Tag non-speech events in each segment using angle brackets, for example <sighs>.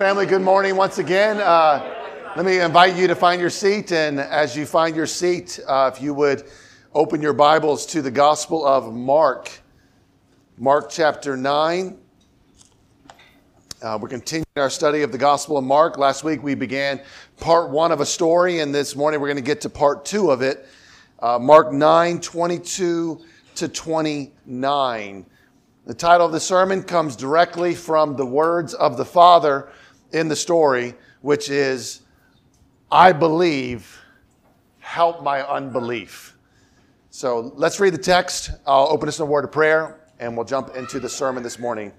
Family, good morning once again. Uh, let me invite you to find your seat. And as you find your seat, uh, if you would open your Bibles to the Gospel of Mark, Mark chapter 9. Uh, we're continuing our study of the Gospel of Mark. Last week we began part one of a story, and this morning we're going to get to part two of it. Uh, Mark 9 22 to 29. The title of the sermon comes directly from the words of the Father in the story, which is, I believe, help my unbelief. So let's read the text. I'll open us in a word of prayer and we'll jump into the sermon this morning.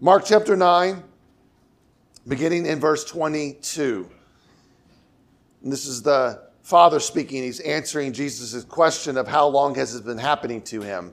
Mark chapter 9, beginning in verse 22. And this is the Father speaking. He's answering Jesus' question of how long has it been happening to him.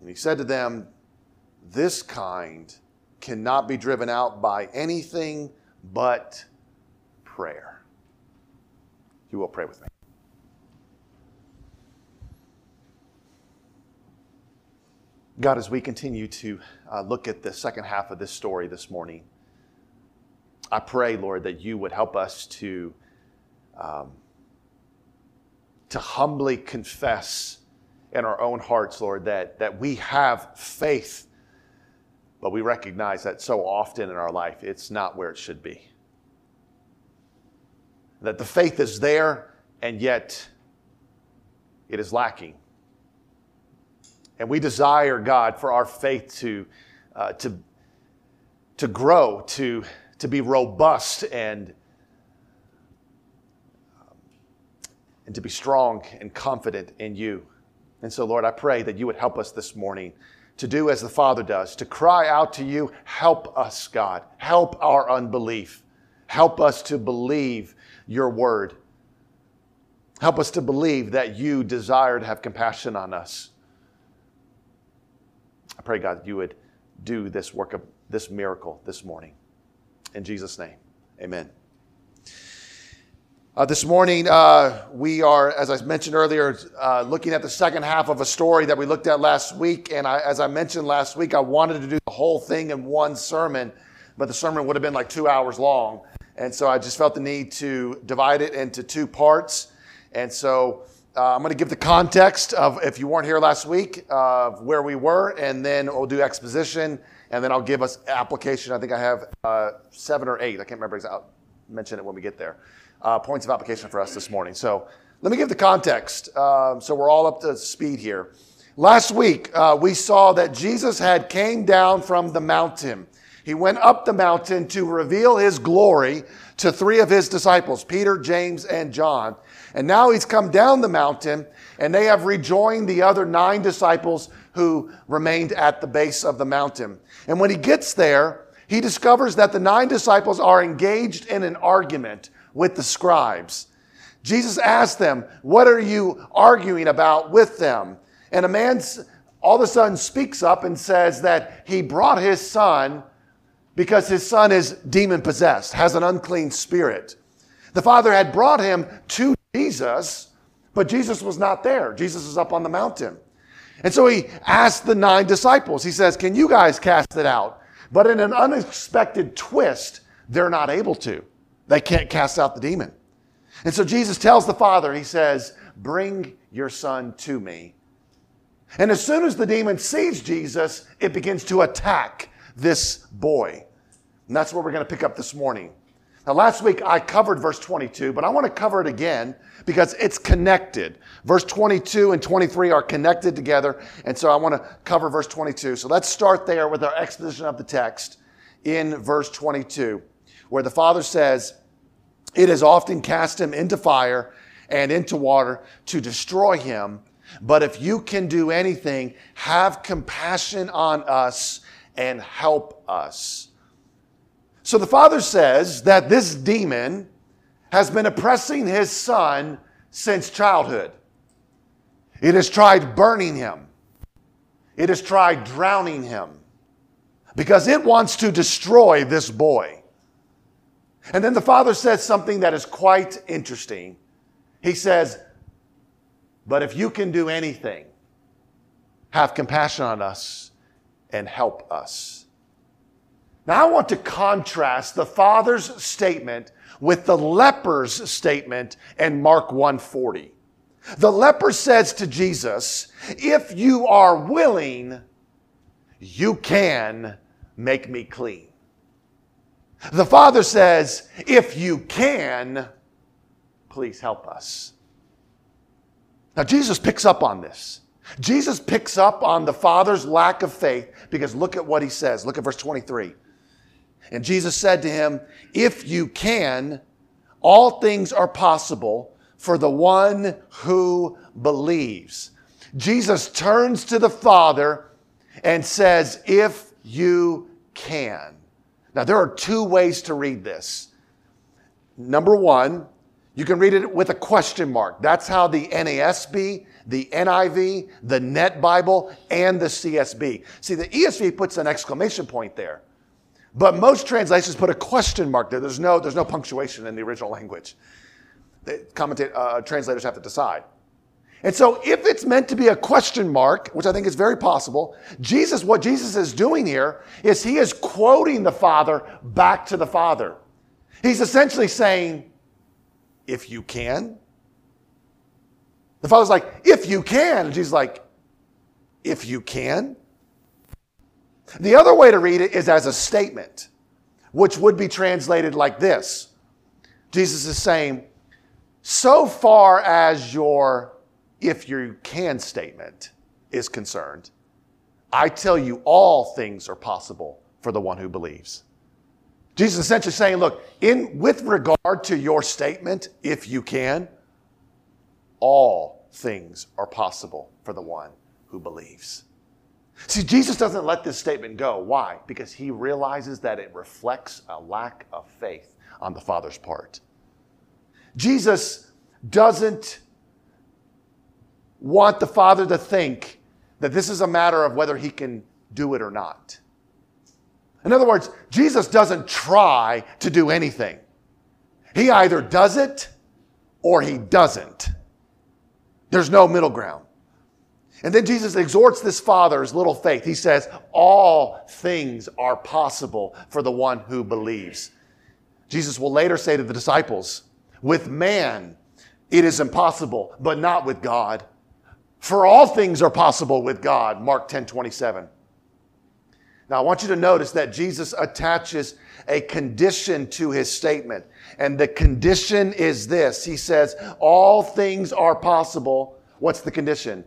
And he said to them, This kind cannot be driven out by anything but prayer. You will pray with me. God, as we continue to uh, look at the second half of this story this morning, I pray, Lord, that you would help us to, um, to humbly confess in our own hearts, Lord, that, that we have faith, but we recognize that so often in our life it's not where it should be. That the faith is there, and yet it is lacking. And we desire, God, for our faith to, uh, to, to grow, to, to be robust, and, and to be strong and confident in you. And so, Lord, I pray that you would help us this morning to do as the Father does, to cry out to you, help us, God. Help our unbelief. Help us to believe your word. Help us to believe that you desire to have compassion on us. I pray, God, that you would do this work of this miracle this morning. In Jesus' name, amen. Uh, this morning, uh, we are, as I mentioned earlier, uh, looking at the second half of a story that we looked at last week. And I, as I mentioned last week, I wanted to do the whole thing in one sermon, but the sermon would have been like two hours long. And so I just felt the need to divide it into two parts. And so uh, I'm going to give the context of, if you weren't here last week, of where we were, and then we'll do exposition, and then I'll give us application. I think I have uh, seven or eight. I can't remember exactly. I'll mention it when we get there uh, points of application for us this morning. So let me give the context uh, so we're all up to speed here. Last week, uh, we saw that Jesus had came down from the mountain. He went up the mountain to reveal his glory to three of his disciples, Peter, James, and John. And now he's come down the mountain and they have rejoined the other nine disciples who remained at the base of the mountain. And when he gets there, he discovers that the nine disciples are engaged in an argument with the scribes. Jesus asked them, What are you arguing about with them? And a man all of a sudden speaks up and says that he brought his son because his son is demon possessed, has an unclean spirit. The father had brought him to Jesus, but Jesus was not there. Jesus was up on the mountain. And so he asked the nine disciples, he says, Can you guys cast it out? But in an unexpected twist, they're not able to. They can't cast out the demon. And so Jesus tells the father, he says, Bring your son to me. And as soon as the demon sees Jesus, it begins to attack this boy. And that's where we're going to pick up this morning. Now, last week I covered verse 22, but I want to cover it again because it's connected. Verse 22 and 23 are connected together, and so I want to cover verse 22. So let's start there with our exposition of the text in verse 22, where the Father says, It has often cast him into fire and into water to destroy him. But if you can do anything, have compassion on us and help us. So the father says that this demon has been oppressing his son since childhood. It has tried burning him, it has tried drowning him because it wants to destroy this boy. And then the father says something that is quite interesting. He says, But if you can do anything, have compassion on us and help us. Now, I want to contrast the Father's statement with the leper's statement in Mark 140. The leper says to Jesus, If you are willing, you can make me clean. The Father says, If you can, please help us. Now, Jesus picks up on this. Jesus picks up on the Father's lack of faith because look at what he says. Look at verse 23. And Jesus said to him, If you can, all things are possible for the one who believes. Jesus turns to the Father and says, If you can. Now, there are two ways to read this. Number one, you can read it with a question mark. That's how the NASB, the NIV, the Net Bible, and the CSB. See, the ESV puts an exclamation point there. But most translations put a question mark there. There's no, there's no punctuation in the original language. The commentat- uh, translators have to decide. And so, if it's meant to be a question mark, which I think is very possible, Jesus, what Jesus is doing here is he is quoting the Father back to the Father. He's essentially saying, if you can. The Father's like, if you can. And Jesus like, if you can. The other way to read it is as a statement, which would be translated like this Jesus is saying, so far as your if you can statement is concerned, I tell you all things are possible for the one who believes. Jesus is essentially saying, look, in with regard to your statement, if you can, all things are possible for the one who believes. See, Jesus doesn't let this statement go. Why? Because he realizes that it reflects a lack of faith on the Father's part. Jesus doesn't want the Father to think that this is a matter of whether he can do it or not. In other words, Jesus doesn't try to do anything. He either does it or he doesn't. There's no middle ground. And then Jesus exhorts this father's little faith. He says, All things are possible for the one who believes. Jesus will later say to the disciples, With man, it is impossible, but not with God. For all things are possible with God. Mark 10 27. Now, I want you to notice that Jesus attaches a condition to his statement. And the condition is this He says, All things are possible. What's the condition?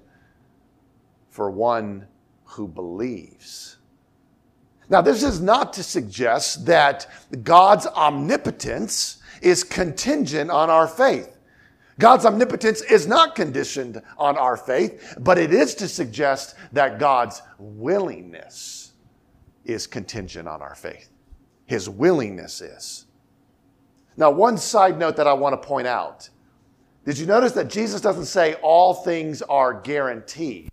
for one who believes. Now, this is not to suggest that God's omnipotence is contingent on our faith. God's omnipotence is not conditioned on our faith, but it is to suggest that God's willingness is contingent on our faith. His willingness is. Now, one side note that I want to point out did you notice that Jesus doesn't say all things are guaranteed?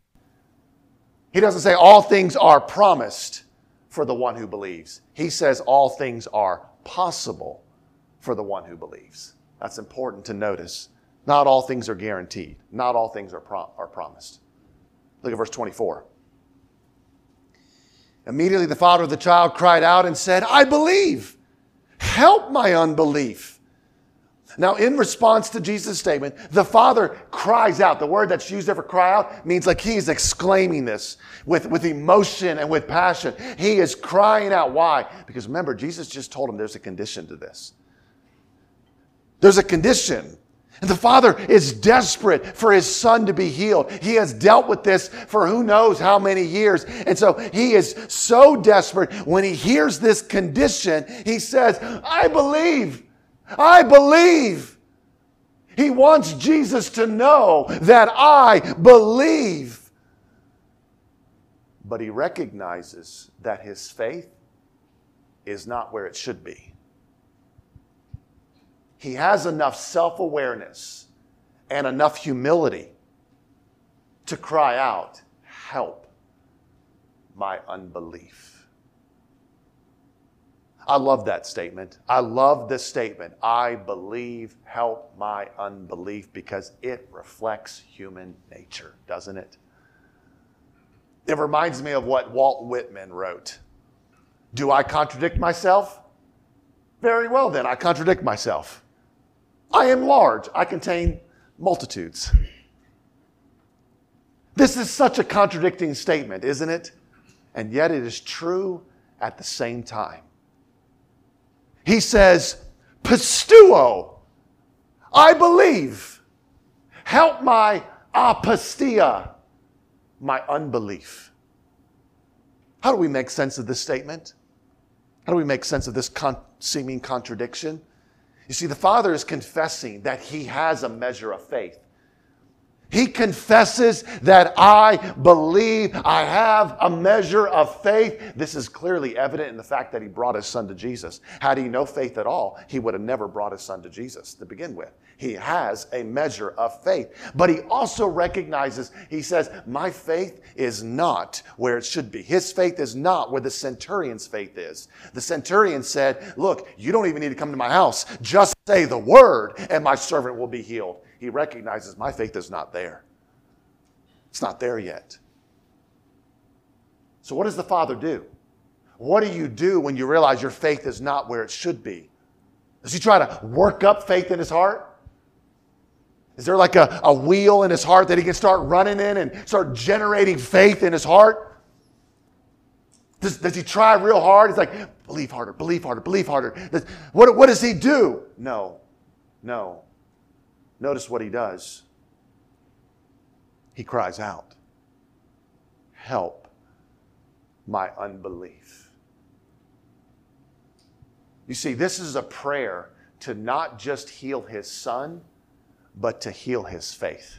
He doesn't say all things are promised for the one who believes. He says all things are possible for the one who believes. That's important to notice. Not all things are guaranteed, not all things are, pro- are promised. Look at verse 24. Immediately the father of the child cried out and said, I believe. Help my unbelief. Now, in response to Jesus' statement, the Father cries out. The word that's used there for cry out means like he's exclaiming this with, with emotion and with passion. He is crying out. Why? Because remember, Jesus just told him there's a condition to this. There's a condition. The Father is desperate for His Son to be healed. He has dealt with this for who knows how many years. And so He is so desperate. When He hears this condition, He says, I believe. I believe. He wants Jesus to know that I believe. But he recognizes that his faith is not where it should be. He has enough self awareness and enough humility to cry out, Help my unbelief. I love that statement. I love this statement. I believe, help my unbelief, because it reflects human nature, doesn't it? It reminds me of what Walt Whitman wrote. Do I contradict myself? Very well, then, I contradict myself. I am large, I contain multitudes. This is such a contradicting statement, isn't it? And yet it is true at the same time. He says, Pisteuo, I believe. Help my apistia, my unbelief. How do we make sense of this statement? How do we make sense of this con- seeming contradiction? You see, the Father is confessing that he has a measure of faith. He confesses that I believe I have a measure of faith. This is clearly evident in the fact that he brought his son to Jesus. Had he no faith at all, he would have never brought his son to Jesus to begin with. He has a measure of faith. But he also recognizes, he says, My faith is not where it should be. His faith is not where the centurion's faith is. The centurion said, Look, you don't even need to come to my house. Just say the word, and my servant will be healed he recognizes my faith is not there. It's not there yet. So, what does the Father do? What do you do when you realize your faith is not where it should be? Does he try to work up faith in his heart? Is there like a, a wheel in his heart that he can start running in and start generating faith in his heart? Does, does he try real hard? He's like, believe harder, believe harder, believe harder. Does, what, what does he do? No, no. Notice what he does. He cries out, Help my unbelief. You see, this is a prayer to not just heal his son, but to heal his faith.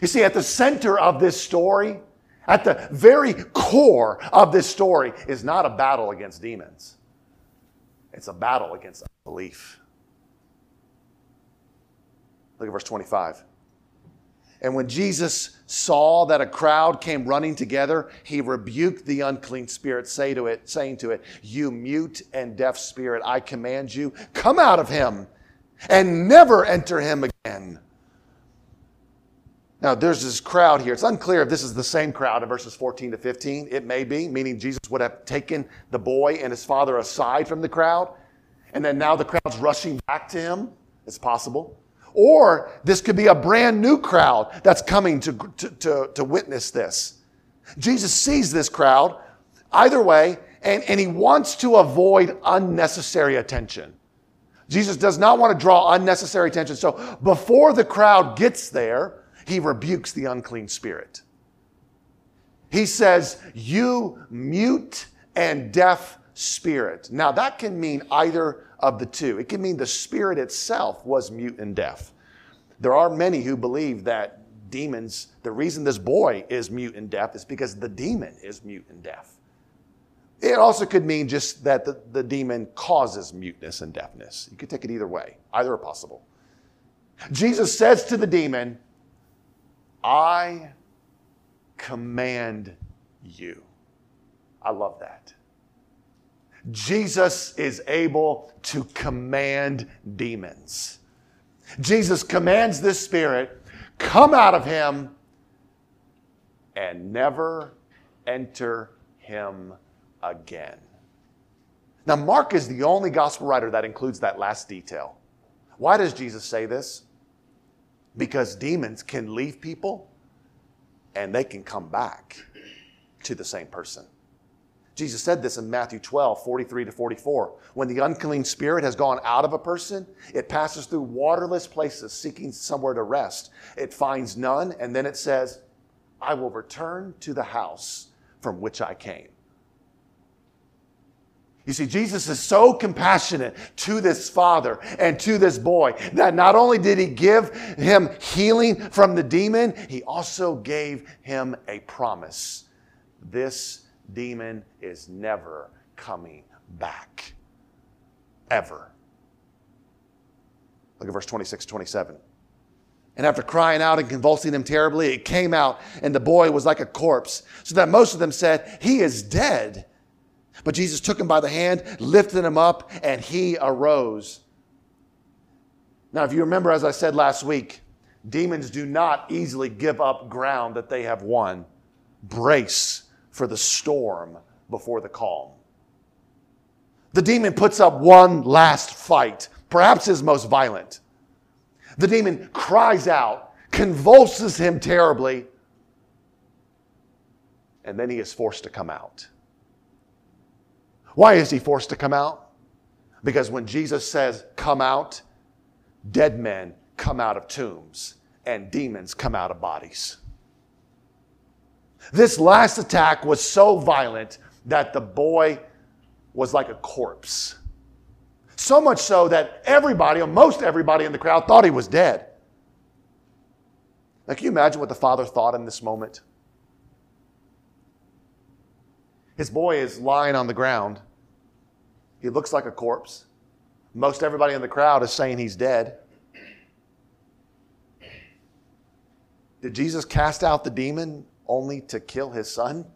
You see, at the center of this story, at the very core of this story, is not a battle against demons, it's a battle against unbelief. Look at verse 25. And when Jesus saw that a crowd came running together, he rebuked the unclean spirit, say to it, saying to it, You mute and deaf spirit, I command you, come out of him and never enter him again. Now, there's this crowd here. It's unclear if this is the same crowd in verses 14 to 15. It may be, meaning Jesus would have taken the boy and his father aside from the crowd, and then now the crowd's rushing back to him. It's possible. Or this could be a brand new crowd that's coming to, to, to, to witness this. Jesus sees this crowd either way, and, and he wants to avoid unnecessary attention. Jesus does not want to draw unnecessary attention. So before the crowd gets there, he rebukes the unclean spirit. He says, You mute and deaf spirit. Now, that can mean either of the two. It can mean the spirit itself was mute and deaf. There are many who believe that demons, the reason this boy is mute and deaf is because the demon is mute and deaf. It also could mean just that the, the demon causes muteness and deafness. You could take it either way, either are possible. Jesus says to the demon, I command you. I love that. Jesus is able to command demons. Jesus commands this spirit, come out of him and never enter him again. Now, Mark is the only gospel writer that includes that last detail. Why does Jesus say this? Because demons can leave people and they can come back to the same person. Jesus said this in Matthew 12, 43 to 44. When the unclean spirit has gone out of a person, it passes through waterless places seeking somewhere to rest. It finds none, and then it says, I will return to the house from which I came. You see, Jesus is so compassionate to this father and to this boy that not only did he give him healing from the demon, he also gave him a promise. This demon is never coming back. Ever. Look at verse 26, 27. And after crying out and convulsing them terribly, it came out, and the boy was like a corpse, so that most of them said, He is dead. But Jesus took him by the hand, lifted him up, and he arose. Now, if you remember, as I said last week, demons do not easily give up ground that they have won. Brace for the storm before the calm. The demon puts up one last fight, perhaps his most violent. The demon cries out, convulses him terribly, and then he is forced to come out. Why is he forced to come out? Because when Jesus says, Come out, dead men come out of tombs and demons come out of bodies. This last attack was so violent that the boy was like a corpse. So much so that everybody, or most everybody in the crowd, thought he was dead. Now, can you imagine what the father thought in this moment? His boy is lying on the ground. He looks like a corpse. Most everybody in the crowd is saying he's dead. Did Jesus cast out the demon only to kill his son?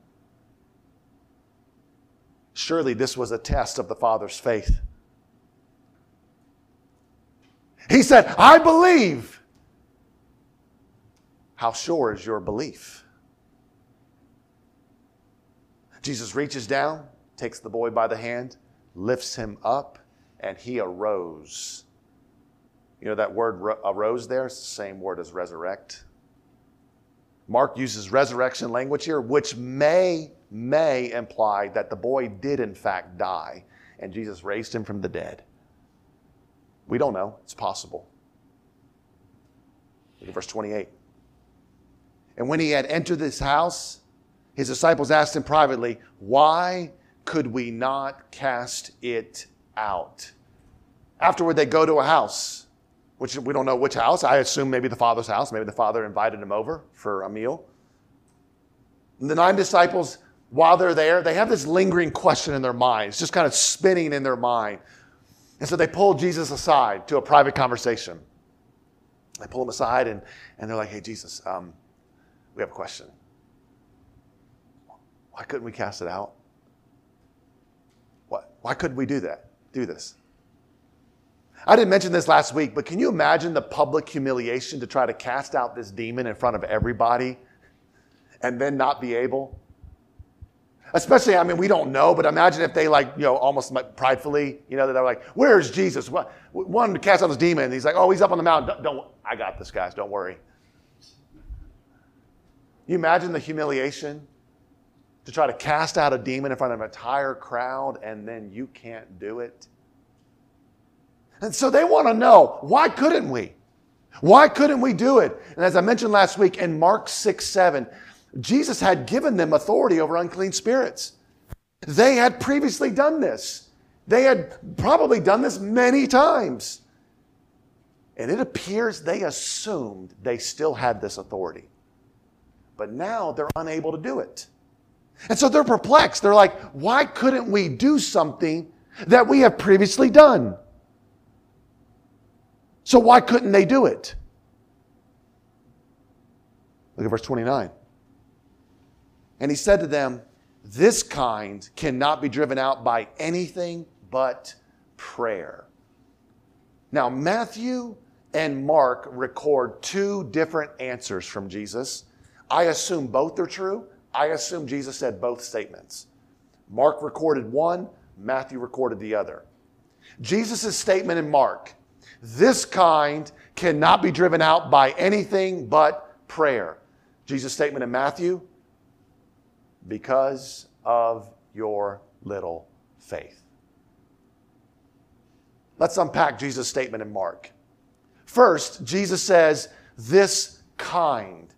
Surely this was a test of the father's faith. He said, I believe. How sure is your belief? Jesus reaches down, takes the boy by the hand, lifts him up, and he arose. You know that word arose there? It's the same word as resurrect. Mark uses resurrection language here, which may, may imply that the boy did in fact die and Jesus raised him from the dead. We don't know. It's possible. Look at verse 28. And when he had entered this house, his disciples asked him privately, Why could we not cast it out? Afterward, they go to a house, which we don't know which house. I assume maybe the father's house. Maybe the father invited him over for a meal. And the nine disciples, while they're there, they have this lingering question in their minds, just kind of spinning in their mind. And so they pull Jesus aside to a private conversation. They pull him aside and, and they're like, hey, Jesus, um, we have a question. Why couldn't we cast it out? What? Why couldn't we do that? Do this? I didn't mention this last week, but can you imagine the public humiliation to try to cast out this demon in front of everybody and then not be able? Especially, I mean, we don't know, but imagine if they like, you know, almost pridefully, you know, that they're like, "Where's Jesus?" One to cast out this demon? And he's like, "Oh, he's up on the mountain. Don't, don't I got this, guys. Don't worry." You imagine the humiliation to try to cast out a demon in front of an entire crowd and then you can't do it? And so they want to know why couldn't we? Why couldn't we do it? And as I mentioned last week in Mark 6 7, Jesus had given them authority over unclean spirits. They had previously done this. They had probably done this many times. And it appears they assumed they still had this authority. But now they're unable to do it. And so they're perplexed. They're like, why couldn't we do something that we have previously done? So why couldn't they do it? Look at verse 29. And he said to them, This kind cannot be driven out by anything but prayer. Now, Matthew and Mark record two different answers from Jesus. I assume both are true. I assume Jesus said both statements. Mark recorded one, Matthew recorded the other. Jesus' statement in Mark this kind cannot be driven out by anything but prayer. Jesus' statement in Matthew because of your little faith. Let's unpack Jesus' statement in Mark. First, Jesus says, this kind.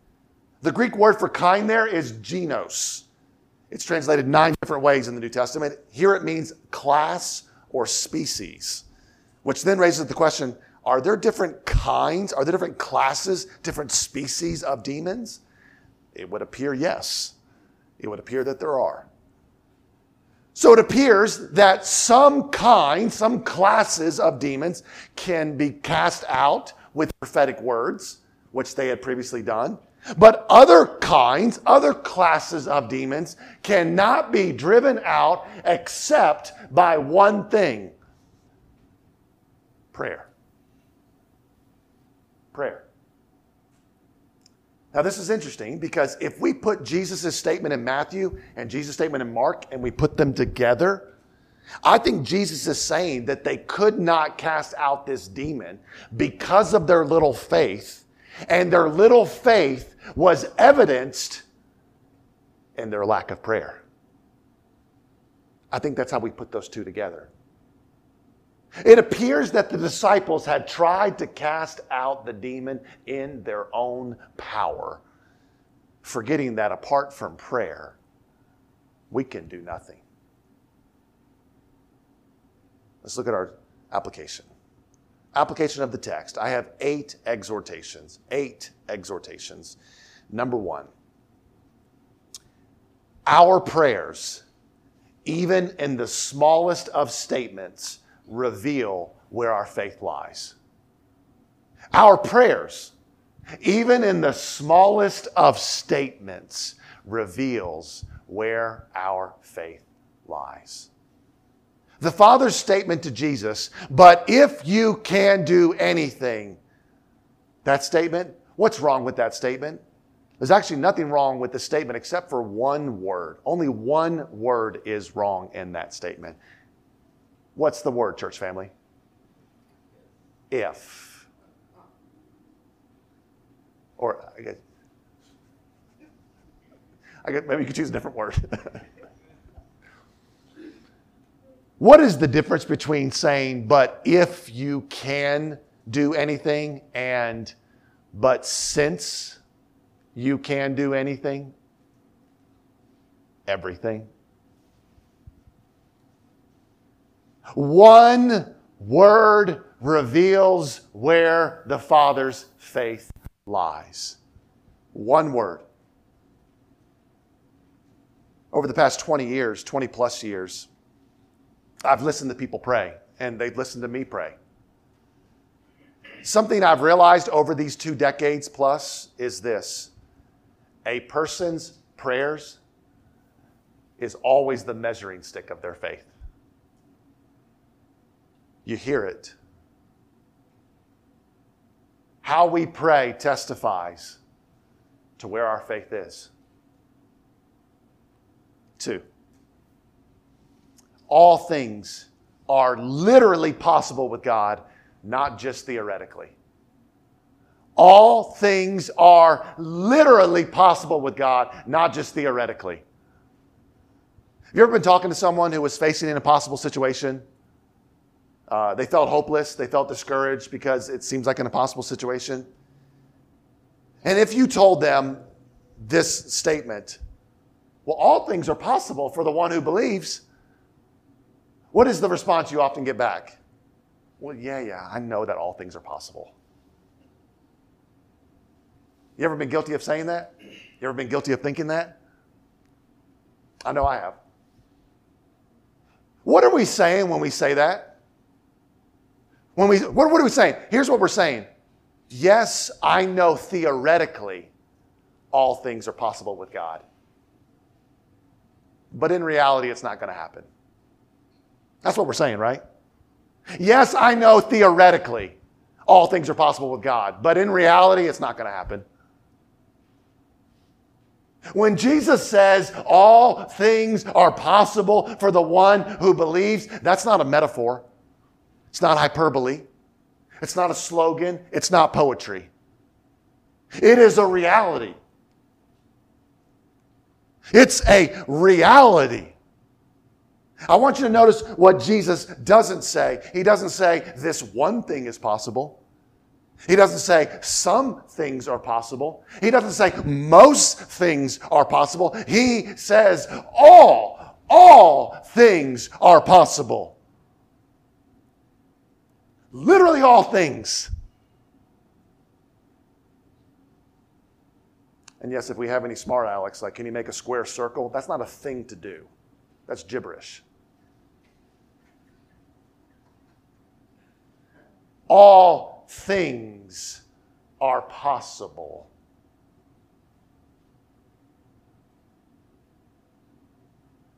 The Greek word for kind there is genos. It's translated nine different ways in the New Testament. Here it means class or species, which then raises the question are there different kinds? Are there different classes, different species of demons? It would appear yes. It would appear that there are. So it appears that some kinds, some classes of demons can be cast out with prophetic words, which they had previously done. But other kinds, other classes of demons cannot be driven out except by one thing prayer. Prayer. Now, this is interesting because if we put Jesus' statement in Matthew and Jesus' statement in Mark and we put them together, I think Jesus is saying that they could not cast out this demon because of their little faith, and their little faith was evidenced in their lack of prayer. I think that's how we put those two together. It appears that the disciples had tried to cast out the demon in their own power, forgetting that apart from prayer, we can do nothing. Let's look at our application. Application of the text. I have eight exhortations. Eight exhortations. Number one, our prayers, even in the smallest of statements, reveal where our faith lies. Our prayers, even in the smallest of statements, reveals where our faith lies. The Father's statement to Jesus, but if you can do anything, that statement, what's wrong with that statement? There's actually nothing wrong with the statement except for one word. Only one word is wrong in that statement. What's the word, church family? If. Or I guess, I guess maybe you could choose a different word. <laughs> what is the difference between saying, but if you can do anything, and but since you can do anything? Everything. One word reveals where the Father's faith lies. One word. Over the past 20 years, 20 plus years, I've listened to people pray, and they've listened to me pray. Something I've realized over these two decades plus is this a person's prayers is always the measuring stick of their faith. You hear it. How we pray testifies to where our faith is. Two, all things are literally possible with God, not just theoretically. All things are literally possible with God, not just theoretically. Have you ever been talking to someone who was facing an impossible situation? Uh, they felt hopeless. They felt discouraged because it seems like an impossible situation. And if you told them this statement, well, all things are possible for the one who believes, what is the response you often get back? Well, yeah, yeah, I know that all things are possible. You ever been guilty of saying that? You ever been guilty of thinking that? I know I have. What are we saying when we say that? When we, what, what are we saying? Here's what we're saying. Yes, I know theoretically all things are possible with God. But in reality, it's not going to happen. That's what we're saying, right? Yes, I know theoretically all things are possible with God, but in reality, it's not going to happen. When Jesus says all things are possible for the one who believes, that's not a metaphor. It's not hyperbole. It's not a slogan. It's not poetry. It is a reality. It's a reality. I want you to notice what Jesus doesn't say. He doesn't say this one thing is possible. He doesn't say some things are possible. He doesn't say most things are possible. He says all, all things are possible. Literally all things. And yes, if we have any smart Alex, like, can you make a square circle? That's not a thing to do. That's gibberish. All things are possible.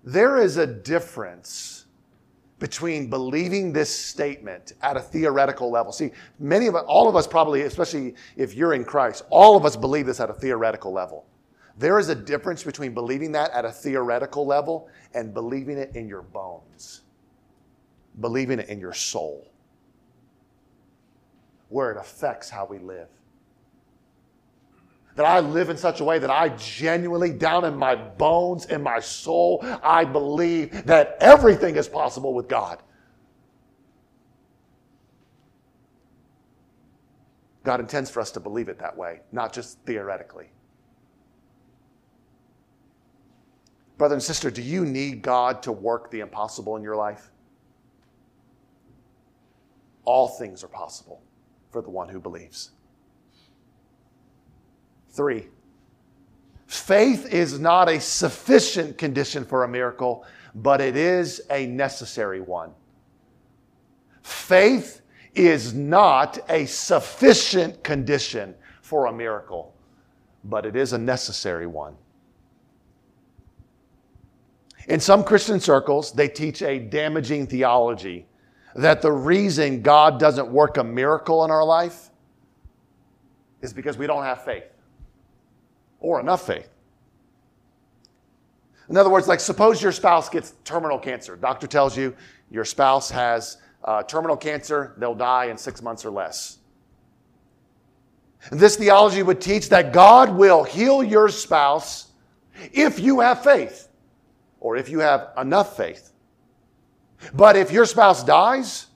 There is a difference between believing this statement at a theoretical level. See, many of us, all of us probably, especially if you're in Christ, all of us believe this at a theoretical level. There is a difference between believing that at a theoretical level and believing it in your bones, believing it in your soul where it affects how we live. That I live in such a way that I genuinely, down in my bones, in my soul, I believe that everything is possible with God. God intends for us to believe it that way, not just theoretically. Brother and sister, do you need God to work the impossible in your life? All things are possible for the one who believes. Three, faith is not a sufficient condition for a miracle, but it is a necessary one. Faith is not a sufficient condition for a miracle, but it is a necessary one. In some Christian circles, they teach a damaging theology that the reason God doesn't work a miracle in our life is because we don't have faith or enough faith. In other words, like suppose your spouse gets terminal cancer. Doctor tells you your spouse has uh, terminal cancer, they'll die in six months or less. This theology would teach that God will heal your spouse if you have faith or if you have enough faith. But if your spouse dies,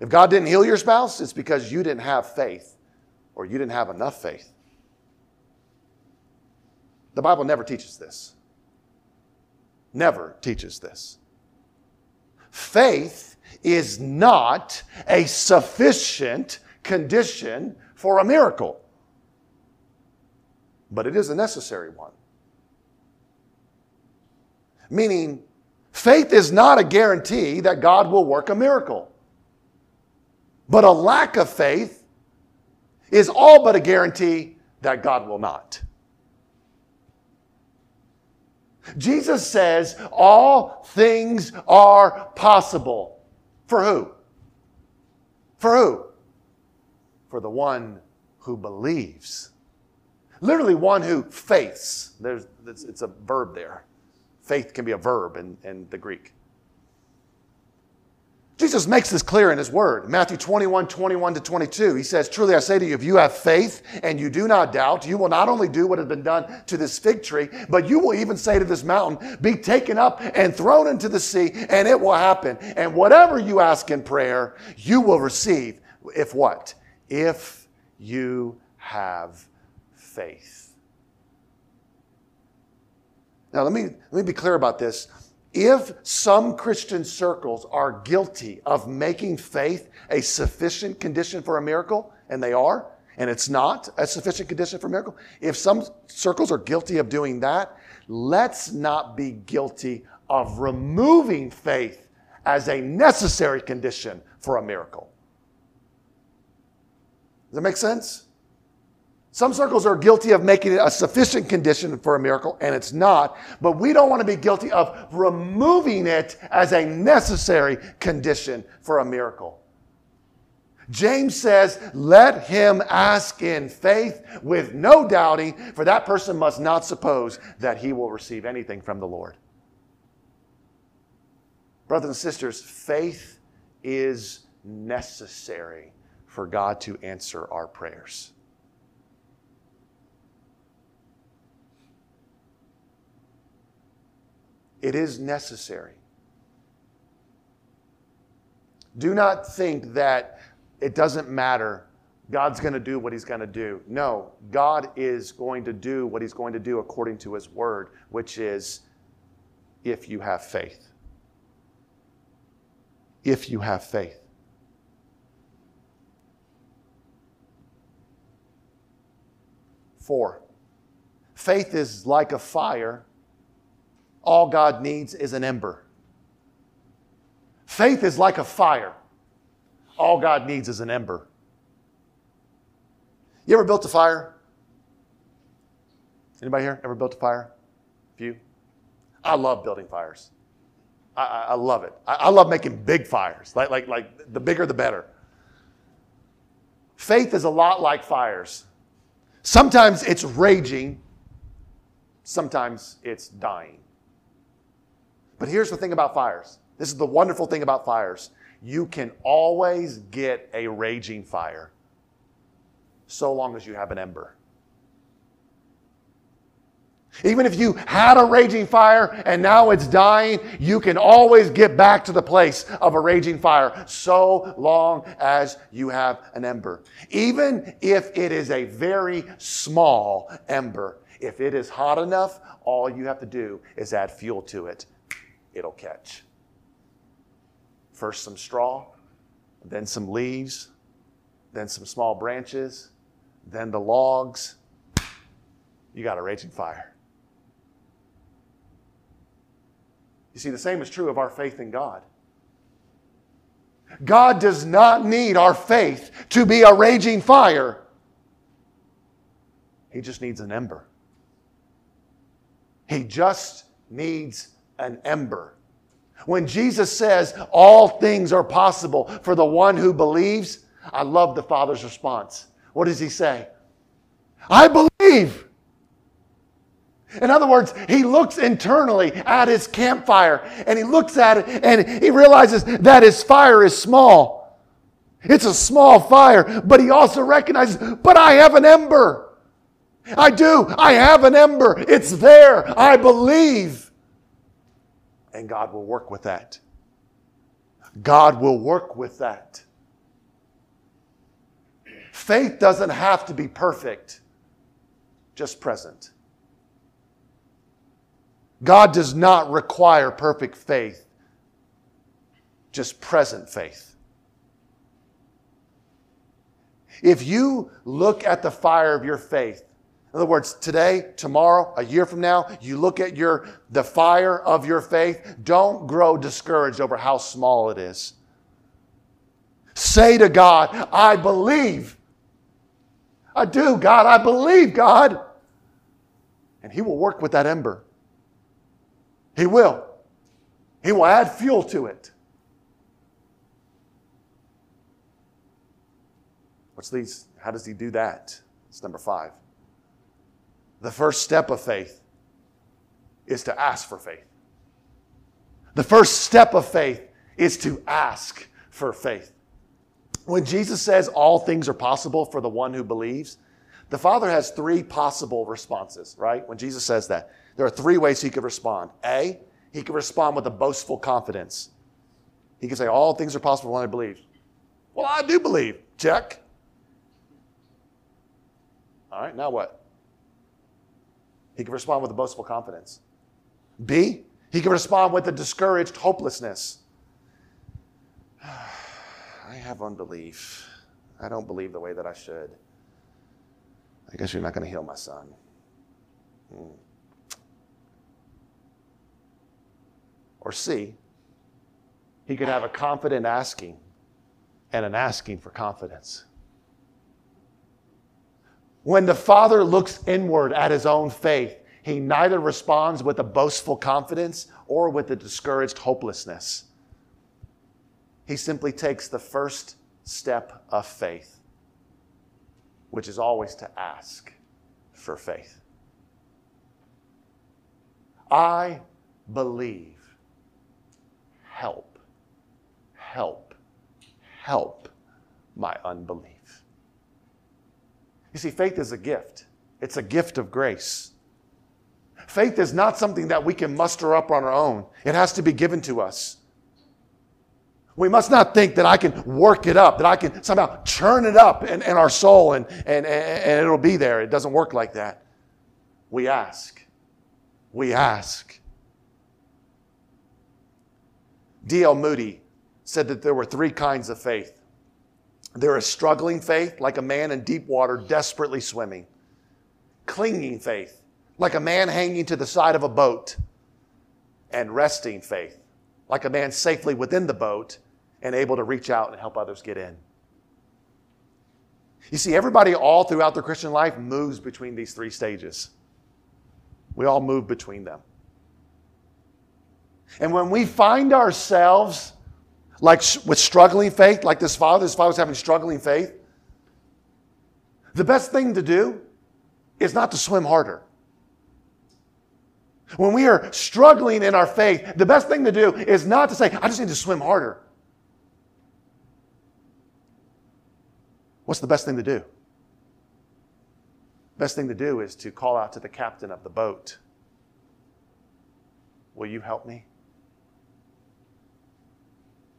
if God didn't heal your spouse, it's because you didn't have faith or you didn't have enough faith. The Bible never teaches this. Never teaches this. Faith is not a sufficient condition for a miracle, but it is a necessary one. Meaning, Faith is not a guarantee that God will work a miracle. But a lack of faith is all but a guarantee that God will not. Jesus says all things are possible. For who? For who? For the one who believes. Literally, one who faiths. There's, it's, a verb there. Faith can be a verb in, in the Greek. Jesus makes this clear in his word. Matthew 21, 21 to 22. He says, Truly I say to you, if you have faith and you do not doubt, you will not only do what has been done to this fig tree, but you will even say to this mountain, Be taken up and thrown into the sea, and it will happen. And whatever you ask in prayer, you will receive. If what? If you have faith. Now, let me, let me be clear about this. If some Christian circles are guilty of making faith a sufficient condition for a miracle, and they are, and it's not a sufficient condition for a miracle, if some circles are guilty of doing that, let's not be guilty of removing faith as a necessary condition for a miracle. Does that make sense? Some circles are guilty of making it a sufficient condition for a miracle, and it's not. But we don't want to be guilty of removing it as a necessary condition for a miracle. James says, Let him ask in faith with no doubting, for that person must not suppose that he will receive anything from the Lord. Brothers and sisters, faith is necessary for God to answer our prayers. It is necessary. Do not think that it doesn't matter. God's going to do what he's going to do. No, God is going to do what he's going to do according to his word, which is if you have faith. If you have faith. Four, faith is like a fire. All God needs is an ember. Faith is like a fire. All God needs is an ember. You ever built a fire? Anybody here ever built a fire? A few? I love building fires. I, I, I love it. I, I, love making big fires. Like, like, like the bigger, the better. Faith is a lot like fires. Sometimes it's raging, sometimes it's dying. But here's the thing about fires this is the wonderful thing about fires you can always get a raging fire so long as you have an ember. Even if you had a raging fire and now it's dying, you can always get back to the place of a raging fire so long as you have an ember. Even if it is a very small ember, if it is hot enough, all you have to do is add fuel to it. It'll catch. First, some straw, then some leaves, then some small branches, then the logs. You got a raging fire. You see, the same is true of our faith in God. God does not need our faith to be a raging fire. He just needs an ember. He just needs an ember. When Jesus says all things are possible for the one who believes, I love the Father's response. What does he say? I believe. In other words, he looks internally at his campfire and he looks at it and he realizes that his fire is small. It's a small fire, but he also recognizes, but I have an ember. I do. I have an ember. It's there. I believe. And God will work with that. God will work with that. Faith doesn't have to be perfect, just present. God does not require perfect faith, just present faith. If you look at the fire of your faith, other words, today, tomorrow, a year from now, you look at your the fire of your faith, don't grow discouraged over how small it is. Say to God, I believe. I do, God, I believe, God. And He will work with that ember. He will. He will add fuel to it. What's these? How does he do that? It's number five. The first step of faith is to ask for faith. The first step of faith is to ask for faith. When Jesus says all things are possible for the one who believes, the Father has three possible responses, right? When Jesus says that. There are three ways he could respond. A, he could respond with a boastful confidence. He could say, All things are possible when I believe. Well, I do believe. Check. All right, now what? He can respond with a boastful confidence. B, he can respond with a discouraged hopelessness. <sighs> I have unbelief. I don't believe the way that I should. I guess you're not going to heal my son. Hmm. Or C, he could have a confident asking and an asking for confidence. When the Father looks inward at his own faith, he neither responds with a boastful confidence or with a discouraged hopelessness. He simply takes the first step of faith, which is always to ask for faith. I believe. Help, help, help my unbelief. You see, faith is a gift, it's a gift of grace. Faith is not something that we can muster up on our own, it has to be given to us. We must not think that I can work it up, that I can somehow churn it up in, in our soul and, and, and it'll be there. It doesn't work like that. We ask. We ask. D.L. Moody said that there were three kinds of faith there is struggling faith, like a man in deep water desperately swimming, clinging faith, like a man hanging to the side of a boat, and resting faith, like a man safely within the boat and able to reach out and help others get in. You see, everybody all throughout their Christian life moves between these three stages. We all move between them. And when we find ourselves like with struggling faith, like this father, this father having struggling faith, the best thing to do is not to swim harder. When we are struggling in our faith, the best thing to do is not to say, I just need to swim harder. What's the best thing to do? Best thing to do is to call out to the captain of the boat. Will you help me?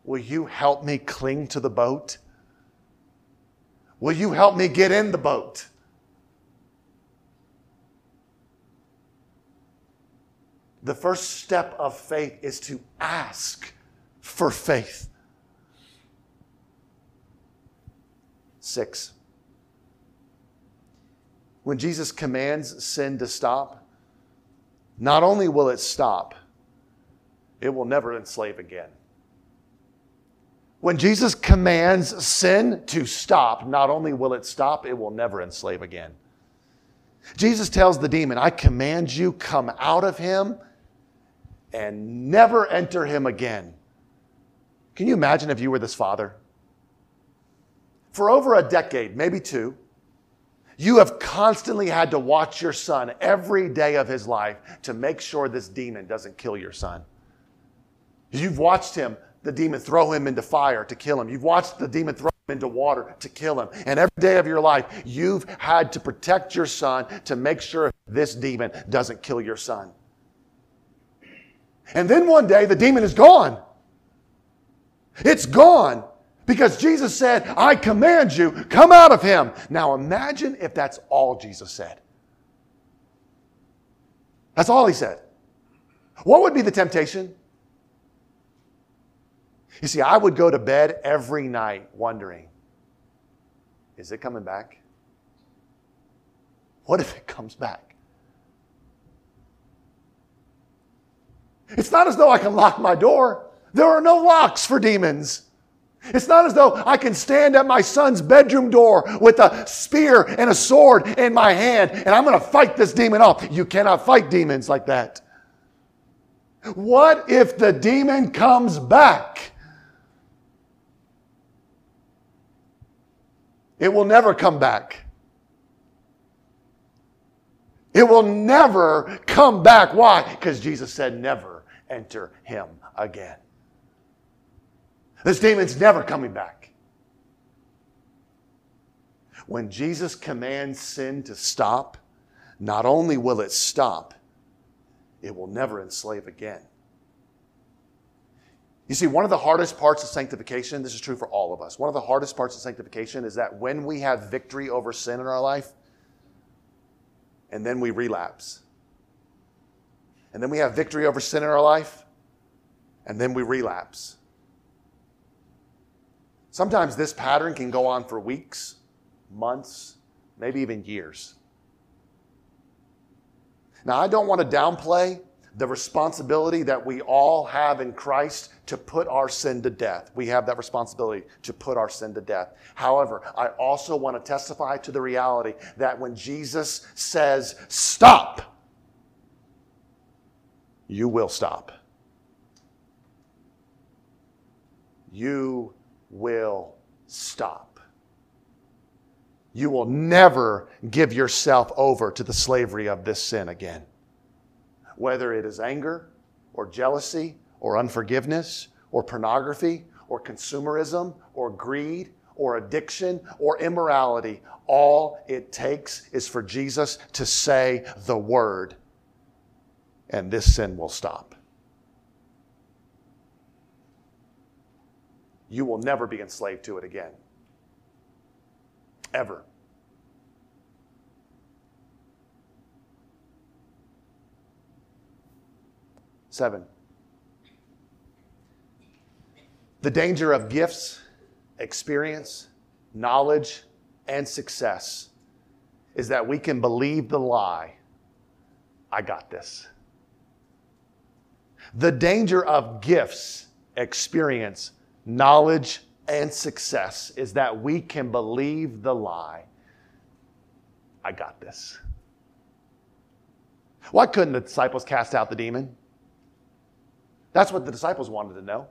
Will you help me cling to the boat? Will you help me get in the boat? The first step of faith is to ask for faith. Six. When Jesus commands sin to stop, not only will it stop, it will never enslave again. When Jesus commands sin to stop, not only will it stop, it will never enslave again. Jesus tells the demon, I command you, come out of him and never enter him again. Can you imagine if you were this father? For over a decade, maybe two, you have constantly had to watch your son every day of his life to make sure this demon doesn't kill your son. You've watched him, the demon, throw him into fire to kill him. You've watched the demon throw him into water to kill him. And every day of your life, you've had to protect your son to make sure this demon doesn't kill your son. And then one day, the demon is gone. It's gone. Because Jesus said, I command you, come out of him. Now imagine if that's all Jesus said. That's all he said. What would be the temptation? You see, I would go to bed every night wondering, is it coming back? What if it comes back? It's not as though I can lock my door. There are no locks for demons. It's not as though I can stand at my son's bedroom door with a spear and a sword in my hand and I'm going to fight this demon off. You cannot fight demons like that. What if the demon comes back? It will never come back. It will never come back. Why? Because Jesus said, never enter him again. This demon's never coming back. When Jesus commands sin to stop, not only will it stop, it will never enslave again. You see, one of the hardest parts of sanctification, this is true for all of us, one of the hardest parts of sanctification is that when we have victory over sin in our life, and then we relapse, and then we have victory over sin in our life, and then we relapse. Sometimes this pattern can go on for weeks, months, maybe even years. Now, I don't want to downplay the responsibility that we all have in Christ to put our sin to death. We have that responsibility to put our sin to death. However, I also want to testify to the reality that when Jesus says, stop, you will stop. You will stop. You will never give yourself over to the slavery of this sin again. Whether it is anger or jealousy or unforgiveness or pornography or consumerism or greed or addiction or immorality, all it takes is for Jesus to say the word, and this sin will stop. You will never be enslaved to it again. Ever. Seven. The danger of gifts, experience, knowledge, and success is that we can believe the lie I got this. The danger of gifts, experience, knowledge, and success is that we can believe the lie I got this. Why couldn't the disciples cast out the demon? That's what the disciples wanted to know.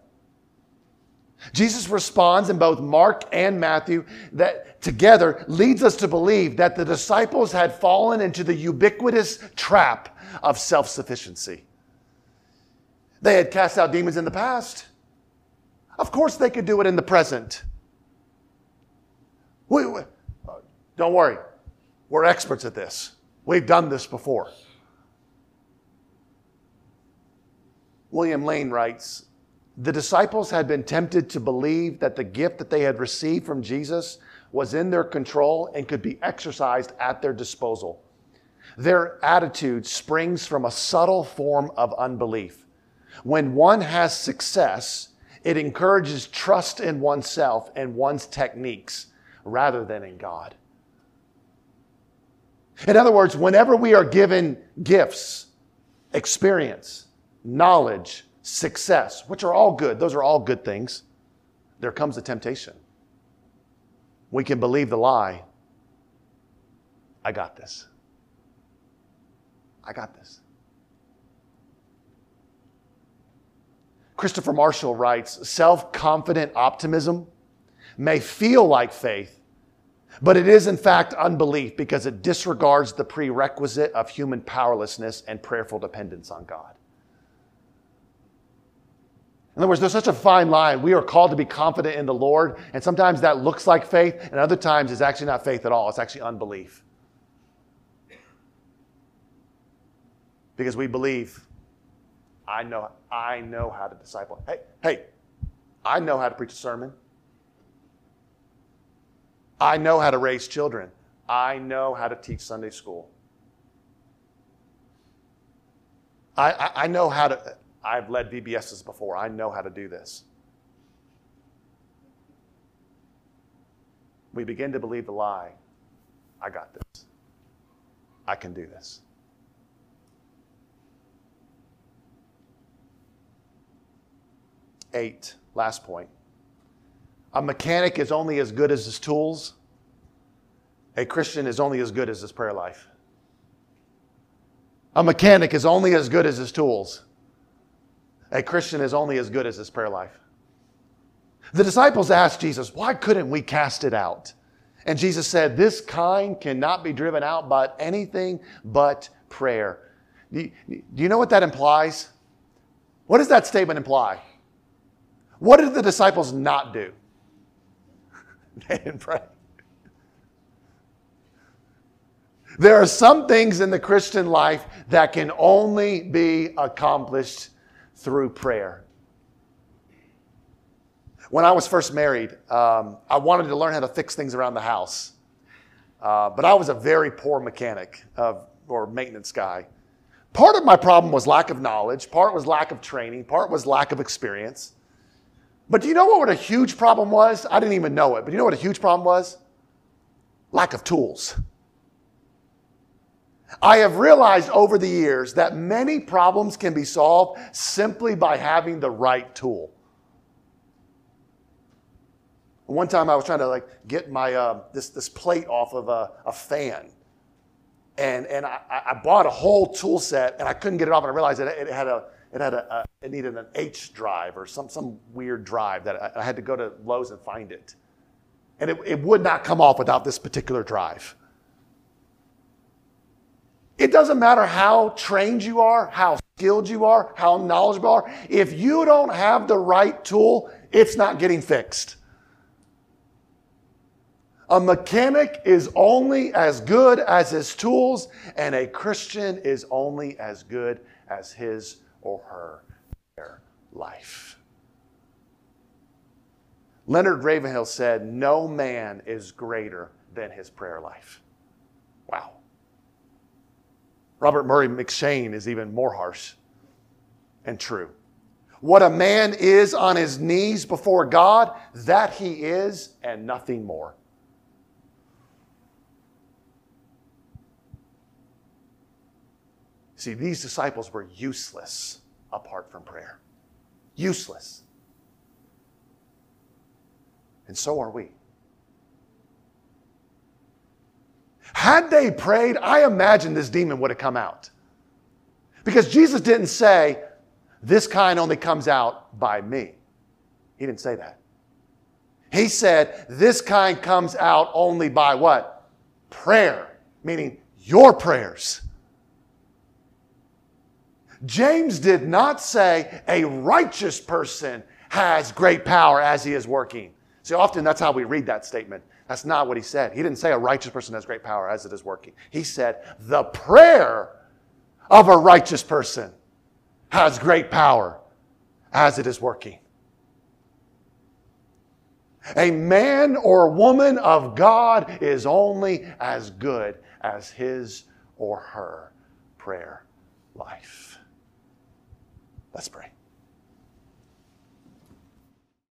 Jesus responds in both Mark and Matthew that together leads us to believe that the disciples had fallen into the ubiquitous trap of self sufficiency. They had cast out demons in the past. Of course, they could do it in the present. We, we, uh, don't worry, we're experts at this. We've done this before. William Lane writes The disciples had been tempted to believe that the gift that they had received from Jesus was in their control and could be exercised at their disposal. Their attitude springs from a subtle form of unbelief. When one has success, it encourages trust in oneself and one's techniques rather than in God. In other words, whenever we are given gifts, experience, knowledge, success, which are all good, those are all good things, there comes a temptation. We can believe the lie I got this. I got this. Christopher Marshall writes self confident optimism may feel like faith, but it is in fact unbelief because it disregards the prerequisite of human powerlessness and prayerful dependence on God. In other words, there's such a fine line. We are called to be confident in the Lord, and sometimes that looks like faith, and other times it's actually not faith at all. It's actually unbelief. Because we believe, I know, I know how to disciple. Hey, hey, I know how to preach a sermon. I know how to raise children. I know how to teach Sunday school. I, I, I know how to. I've led VBSs before. I know how to do this. We begin to believe the lie I got this. I can do this. Eight, last point. A mechanic is only as good as his tools. A Christian is only as good as his prayer life. A mechanic is only as good as his tools. A Christian is only as good as his prayer life. The disciples asked Jesus, Why couldn't we cast it out? And Jesus said, This kind cannot be driven out by anything but prayer. Do you, know what that implies? What does that statement imply? What did the disciples not do? <laughs> they didn't pray. There are some things in the Christian life that can only be accomplished through prayer. When I was first married, um, I wanted to learn how to fix things around the house. Uh, but I was a very poor mechanic of, or maintenance guy. Part of my problem was lack of knowledge, part was lack of training, part was lack of experience. But do you know what a huge problem was? I didn't even know it, but you know what a huge problem was? Lack of tools. I have realized over the years that many problems can be solved simply by having the right tool. One time I was trying to like get my uh, this this plate off of a, a fan, and and I, I, bought a whole tool set and I couldn't get it off, and I realized that it, had a it had a, a, it needed an H drive or some some weird drive that I, I had to go to Lowe's and find it. And it, it would not come off without this particular drive. It doesn't matter how trained you are, how skilled you are, how knowledgeable are. If you don't have the right tool, it's not getting fixed. A mechanic is only as good as his tools, and a Christian is only as good as his or her life. Leonard Ravenhill said, No man is greater than his prayer life. Wow. Robert Murray M'Cheyne is even more harsh and true. What a man is on his knees before God, that he is, and nothing more. See, these disciples were useless apart from prayer. Useless. And so are we. Had they prayed, I imagine this demon would have come out. Because Jesus didn't say, This kind only comes out by me. He didn't say that. He said, This kind comes out only by what? Prayer, meaning your prayers. James did not say a righteous person has great power as he is working. See, often that's how we read that statement. That's not what he said. He didn't say a righteous person has great power as it is working. He said the prayer of a righteous person has great power as it is working. A man or woman of God is only as good as his or her prayer life. Let's pray.